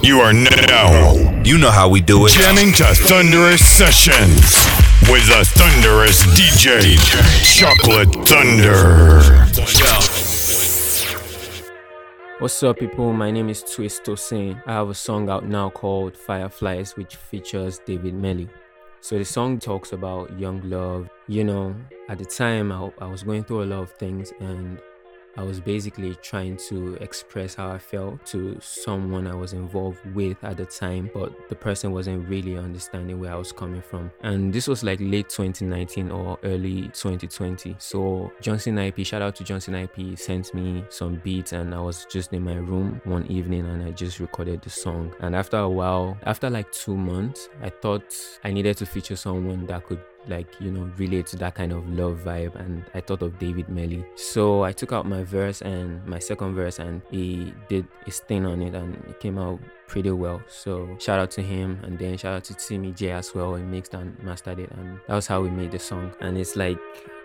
You are now. You know how we do it. Jamming to Thunderous Sessions with the Thunderous DJ, Chocolate Thunder. What's up, people? My name is Twist Tosin. I have a song out now called Fireflies, which features David Melly. So the song talks about young love. You know, at the time I, I was going through a lot of things and I was basically trying to express how I felt to someone I was involved with at the time, but the person wasn't really understanding where I was coming from. And this was like late 2019 or early 2020. So Johnson IP, shout out to Johnson IP, sent me some beats and I was just in my room one evening and I just recorded the song. And after a while, after like two months, I thought I needed to feature someone that could like you know relate to that kind of love vibe and i thought of david melly so i took out my verse and my second verse and he did his thing on it and it came out pretty well. So shout out to him and then shout out to timmy j as well. He mixed and mastered it and that was how we made the song. And it's like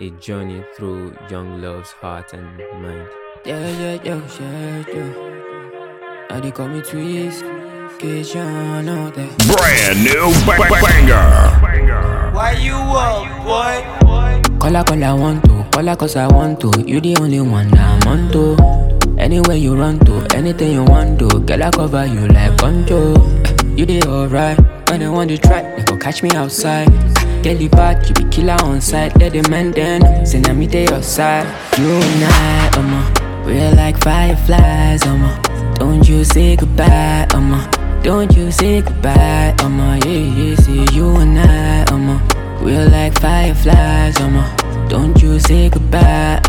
a journey through young love's heart and mind. Yeah yeah yeah yeah yeah. And they call me twist Brand new banger. Why you up, boy? Call call I want to, call cause I want to. You the only one I'm on to. Anywhere you run to, anything you want to, girl I cover you like poncho. You did alright when I want to try, they go catch me outside. Girl you bad, you be killer on site. Let the men then send me to your side. You and I, um, we're like fireflies, um. Don't you say goodbye, um. Don't you say goodbye, I'ma yeah, yeah, see you and I, We're like fireflies, Don't you say goodbye,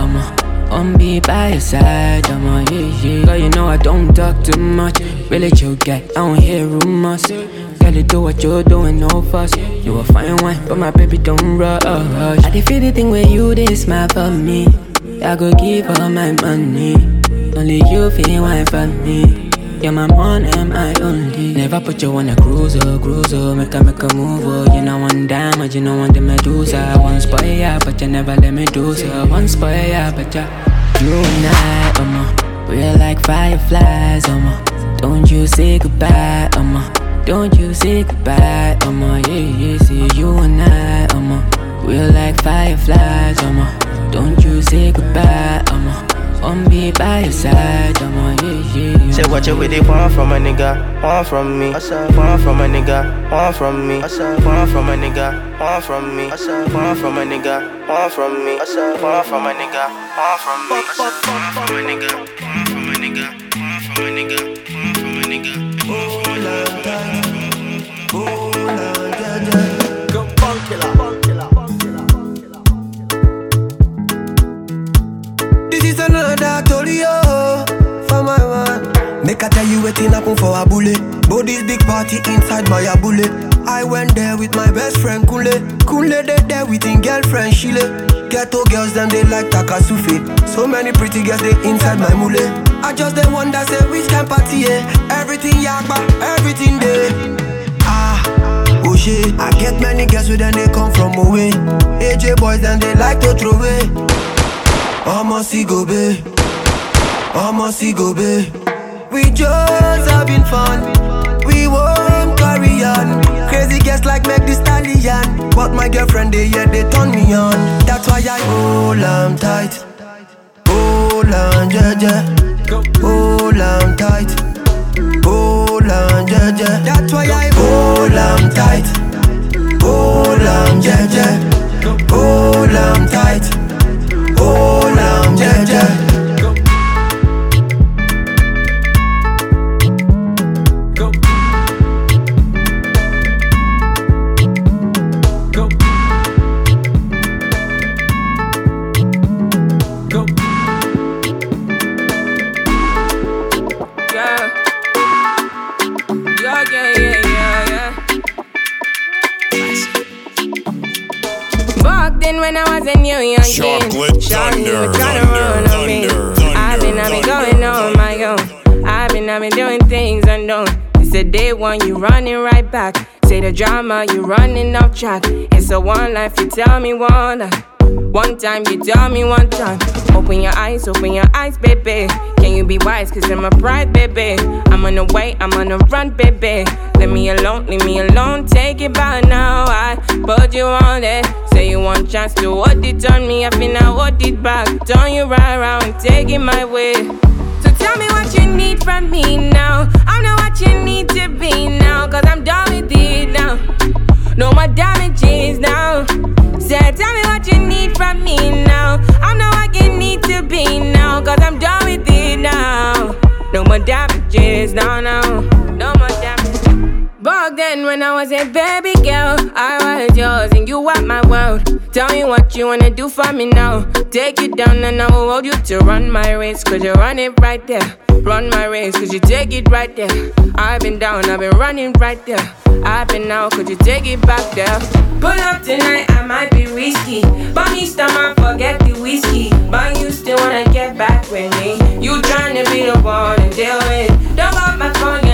I'm be by your side, I'ma yeah, yeah. Girl, you know I don't talk too much. Really chill guy, I don't hear rumors. You do what you're doing, no fuss. You a fine one, but my baby don't rush. I did feel the thing where you did smile for me. I go give all my money. Only you feel wine for me one and my only. Never put you on a cruiser, cruiser. Make a make a move. Oh. You know one damage, you know one the medusa. One spoil ya, but you never let me do so. One spoil ya, but ya. You and I, um, we're like fireflies, um. Don't you say goodbye, um. Don't you say goodbye, um. Yeah, yeah, see you and I, um. We're like fireflies, um. Don't you say goodbye, um. On be by your side, I'm on yeah, yeah. Say what you really want from a nigga, want from me. Want from a nigga, want from me. Want from a nigga, want from me. Want from a nigga, want from me. Want from a nigga, want from me. Want from a nigga, want from a nigga, want from a nigga, Make I tell you waiting happen for a bullet. This big party inside my bullet. I went there with my best friend Kule. Kule they there with his girlfriend Shile. Ghetto girls them they like Takasufi. So many pretty girls they inside my mule. I just they wonder say which can party yeah. Everything yakba, everything there. Ah. Oh shit, I get many girls with them they come from away. AJ boys then they like to throw away. I'ma see go be, I'ma see go be. We just having fun, we won't carry on. Crazy guests like make the stallion, but my girlfriend they yeah they turn me on. That's why I hold on tight, hold on yeah yeah, hold on tight, hold on yeah yeah. That's why I hold on tight, hold on yeah yeah, hold on tight. Hold on, yeah, yeah. When I was a new young Chocolate thunder, thunder, thunder, thunder, I've been, I've been going on my own. I've been, I've been doing things unknown. It's the day one, you running right back. Say the drama, you running off track. It's a one life, you tell me one life. One time, you tell me one time. Open your eyes, open your eyes, baby. Can you be wise? Cause I'm a bride, baby. I'm on the way, I'm on the run, baby. Leave me alone, leave me alone. Take it by now. I put you on it. Want chance to hold it on me. I now hold it back. Turn you right around, take it my way. So tell me what you need from me now. I'm not what you need to be now. Cause I'm done with it now. No more damages now. Say, tell me what you need from me now. I'm not what you need to be now. Cause I'm done with it now. No more damages now, now. No more damages. Back then, when I was a baby girl, I was yours and you were my world. Tell me what you wanna do for me now. Take you down and I will hold you to run my race. Cause you run it right there. Run my race, cause you take it right there. I've been down, I've been running right there. I've been out, could you take it back there? Pull up tonight, I might be risky. But me stomach, forget the whiskey. But you still wanna get back with me. You tryna be the one to deal with. Don't got my phone,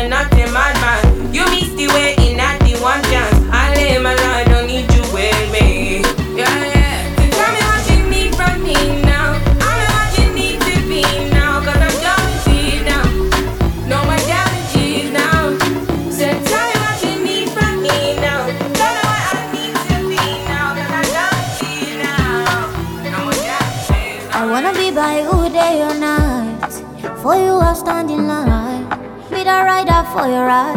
by you day or night. For you, I'll stand in line. Be the rider for your ride.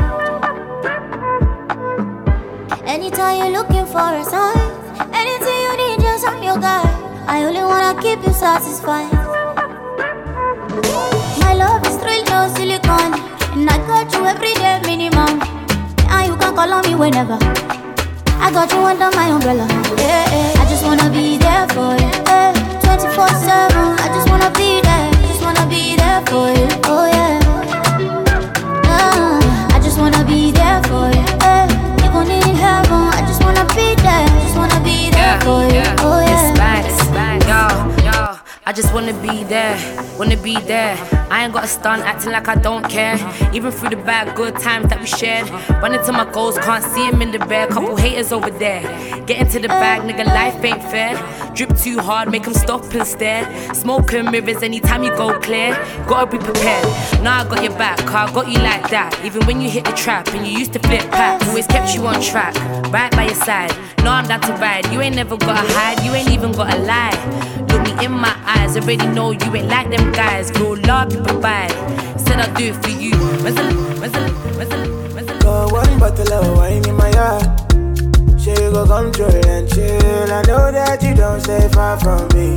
Anytime you're looking for a sign, anything you need, just I'm your guy. I only wanna keep you satisfied. My love is real, no silicone. And I got you every day minimum. And you can call on me whenever. I got you under my umbrella. Yeah, yeah. I just wanna be there for you. Yeah. 24 7. I just wanna be there. Just wanna be there for you. Oh uh, if only heaven. I just wanna be there, just wanna be there for you. Oh, yeah. I just wanna be there, wanna be there I I. I. I got a stunt acting like I don't care. Even through the bad, good times that we shared. Running to my goals, can't see him in the rear. Couple haters over there. Get into the bag, nigga, life ain't fair. Drip too hard, make him stop and stare. Smoking mirrors anytime you go clear. Gotta be prepared. Now I got your back, car got you like that. Even when you hit the trap and you used to flip packs, always kept you on track, right by your side. Now I'm down to ride. You ain't never gotta hide, you ain't even gotta lie. Look me in my eyes, I already know you ain't like them guys. Real love you provide. Said I'll do it for you. Go one bottle of wine in my yard. She go control and chill. I know that you don't stay far from me.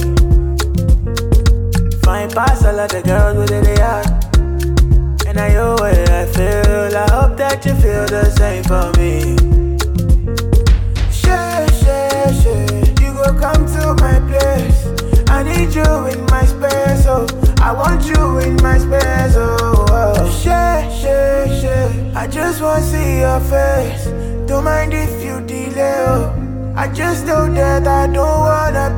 Fine past all of the girls with the yard. And I know what I feel. I hope that you feel the same for me. Share, share, share. You go come to my place. I need you in my space, oh. I want you in my space, oh. oh. Share, share, share. I just wanna see your face. Don't mind if you delay, oh. I just know that I don't wanna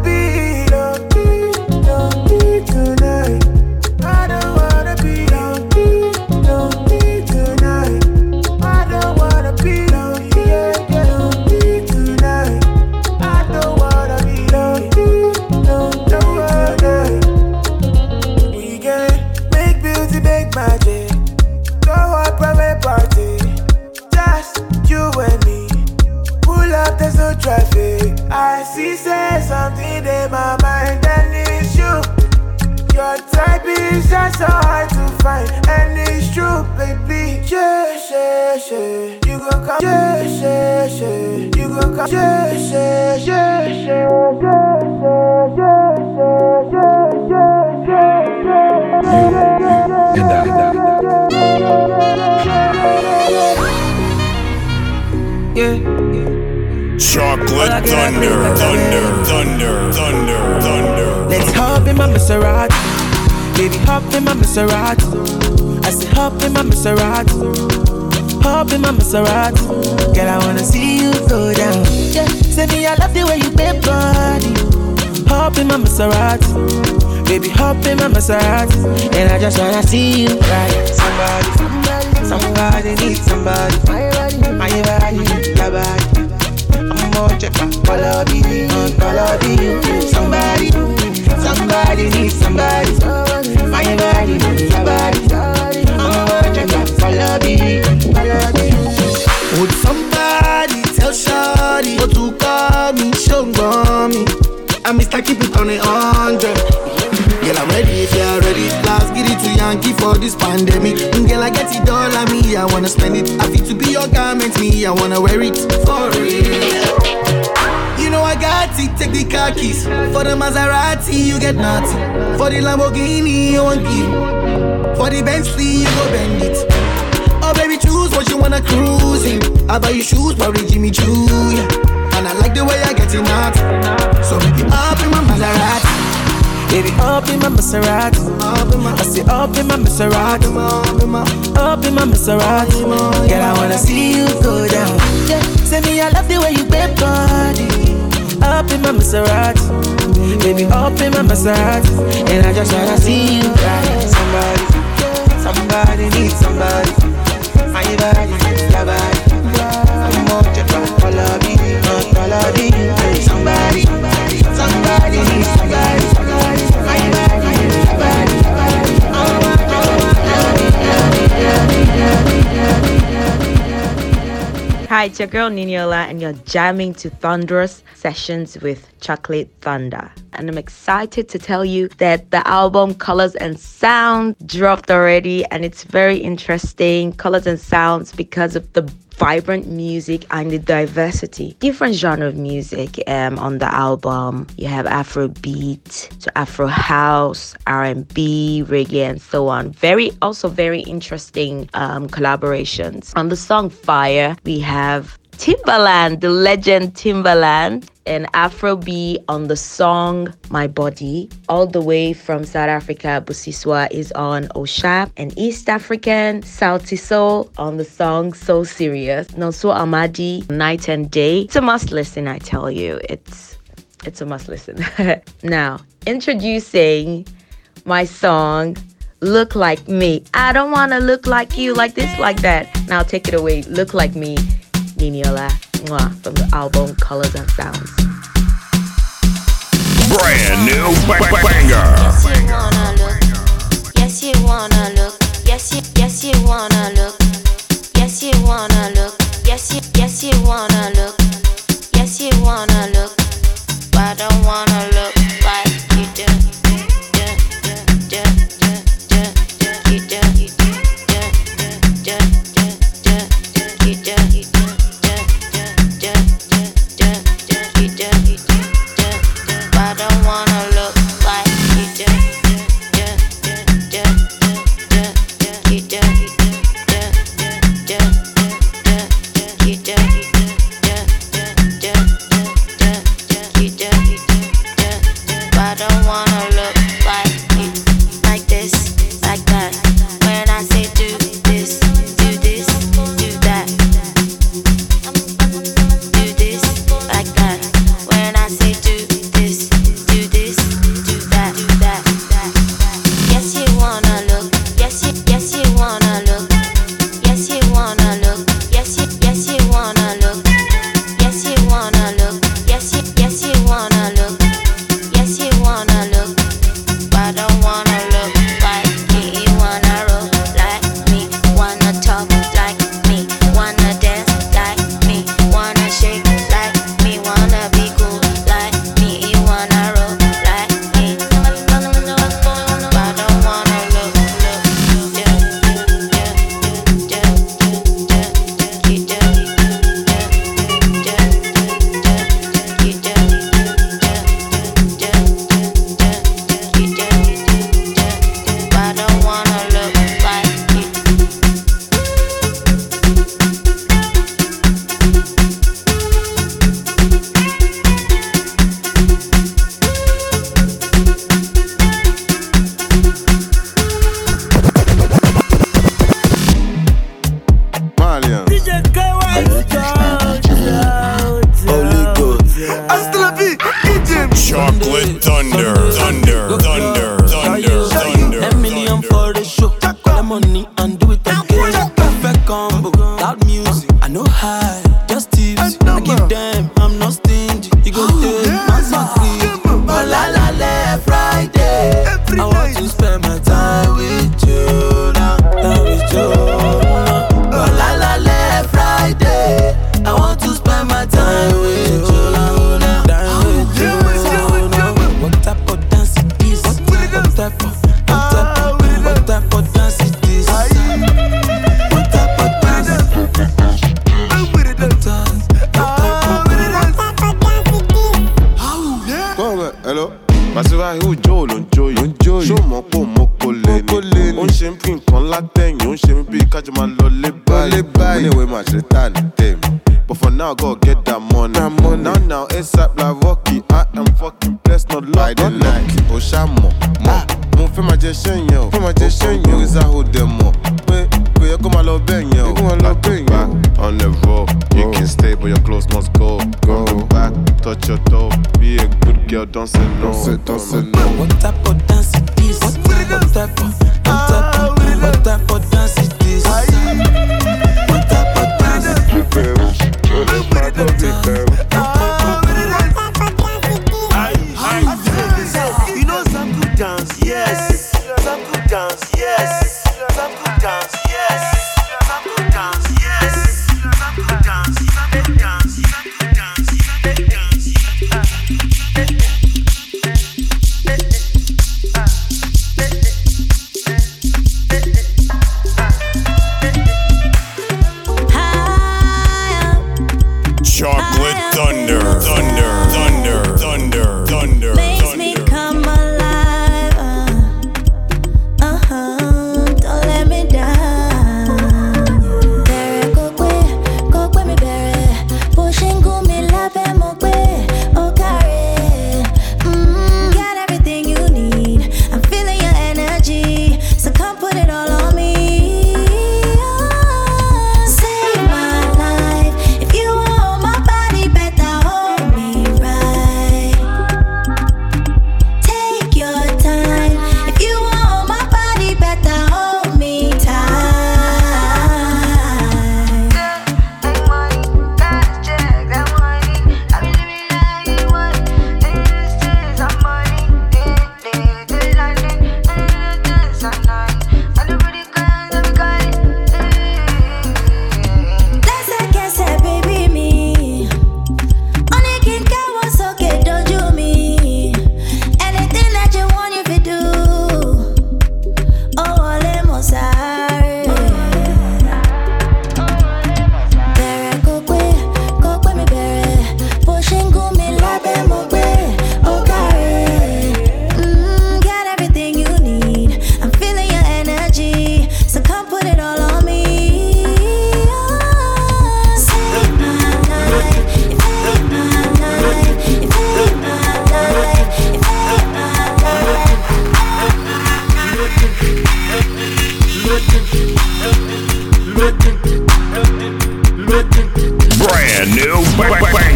traffic. I see, say something in my mind, and it's you. Your type is just so hard to find, and it's true, baby. Yeah, yeah, yeah. You gon' come, yeah, yeah, yeah. You gon' come, yeah, yeah, yeah, yeah, yeah, yeah, yeah, yeah, yeah, yeah, yeah, yeah, yeah, yeah. Chocolate thunder, thunder, thunder, thunder, thunder. Let's hop in my Maserati. Baby, hop in my Maserati. I said, hop in my Maserati. Hop in my Maserati. Girl, I wanna see you go down. Yeah, say me, I love the way you bend body. Hop in my Maserati. Baby, hop in my Maserati. And I just wanna see you right. Somebody, somebody, somebody needs somebody. My body, my body, your body, me. Somebody, somebody needs somebody. My body needs somebody. I'm follow me. Would somebody tell Shawty what to call me, show me? I'm Mr. Keep it on a. Girl, I'm ready if you're ready. Last get to Yankee for this pandemic. Mm, Girl, I get it all on me. I wanna spend it. I feel to be your garment, me. I wanna wear it for real. You know I got it, take the car keys. For the Maserati, you get nothing. For the Lamborghini, you want give. For the Bentley, you go bend it. Oh baby, choose what you wanna cruise in. I buy you shoes, probably Jimmy Choo, yeah And I like the way I get it out So baby, up in my Maserati. Baby, up in my Maserati. I say up in my Maserati. Up in my Maserati. Girl, I wanna see you go down. Yeah. Say me, I love the way you bend body Up in my Maserati. Baby, up in my Maserati. And I just wanna see you ride Somebody, somebody needs somebody. My body, your body. I'm on your back, follow me, follow me. Somebody, somebody needs somebody Hi, it's your girl Niniola, and you're jamming to Thunderous Sessions with Chocolate Thunder. And I'm excited to tell you that the album Colors and Sound dropped already, and it's very interesting. Colors and Sounds because of the vibrant music and the diversity. Different genre of music um, on the album. You have afrobeat to afro house r&b reggae and so on. Very also very interesting um, collaborations. On the song fire we have Timbaland, the legend Timbaland, and Afrobeat on the song My Body. All the way from South Africa, Busiswa is on Oshapa, and East African Sauti Sol on the song So Serious. Nonso Amadi, Night and Day. It's a must listen, I tell you. It's it's a must listen. now, introducing my song Look Like Me. I don't want to look like you, like this, like that. Now take it away. Look Like Me. Niniola eh? mwah, from the album Colors and Sounds. Brand new ba- banger. Yes, you wanna look. Yes, you, yes, you wanna look. Yes, you wanna look. Yes, you, yes, you wanna look. Kó máa lọ bẹ́ẹ̀ yẹn o. Kó máa lọ bẹ́ẹ̀ yẹn o. On the road, you can stay but your clothes must go. Go back, touch your toe. Be a good girl, don't say no. Don't say, don't say no. What type of dance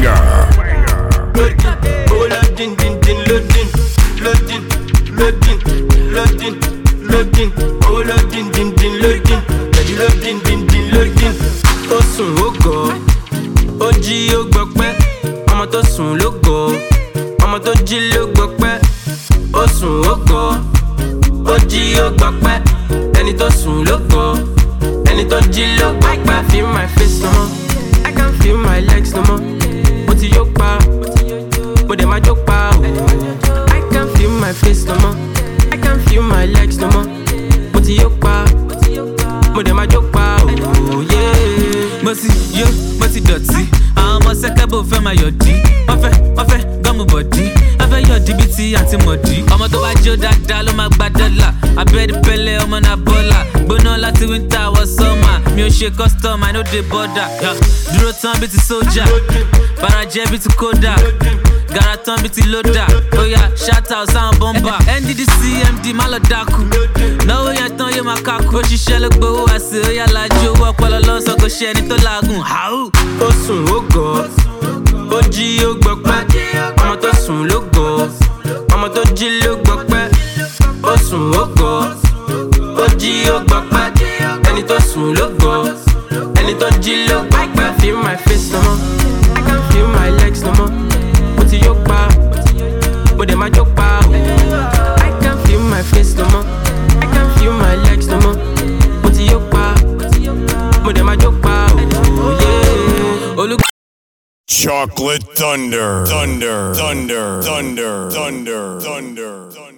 ba- banger. Oh, loading, din, din, loading, loading, loading, loading, loading. Oh, gọ̀, ṣe custom i no dey border dúró tán bíi ti sójà farajẹ́ bíi ti kódà gara tán bíi ti lódà oya shout out sáwọn bọ́mbà nddc md má lọ dákú náwó yẹn tán yóò máa kákú ó ṣiṣẹ́ ló gbowó àṣẹ ó yà lájú owó ọpọlọ lọ́sọ̀ kò ṣe ẹni tó làágùn háù. ó sùn ó gọ̀ ó jí ó gbọpẹ́ ọmọ tó sùn ló gọ̀ ọmọ tó jí ló gbọpẹ́ ó sùn ó gọ̀ ó jí ó gbọpẹ́ ẹni tó sùn ló gọ̀ Chocolate thunder, thunder, thunder, thunder, thunder, thunder, thunder.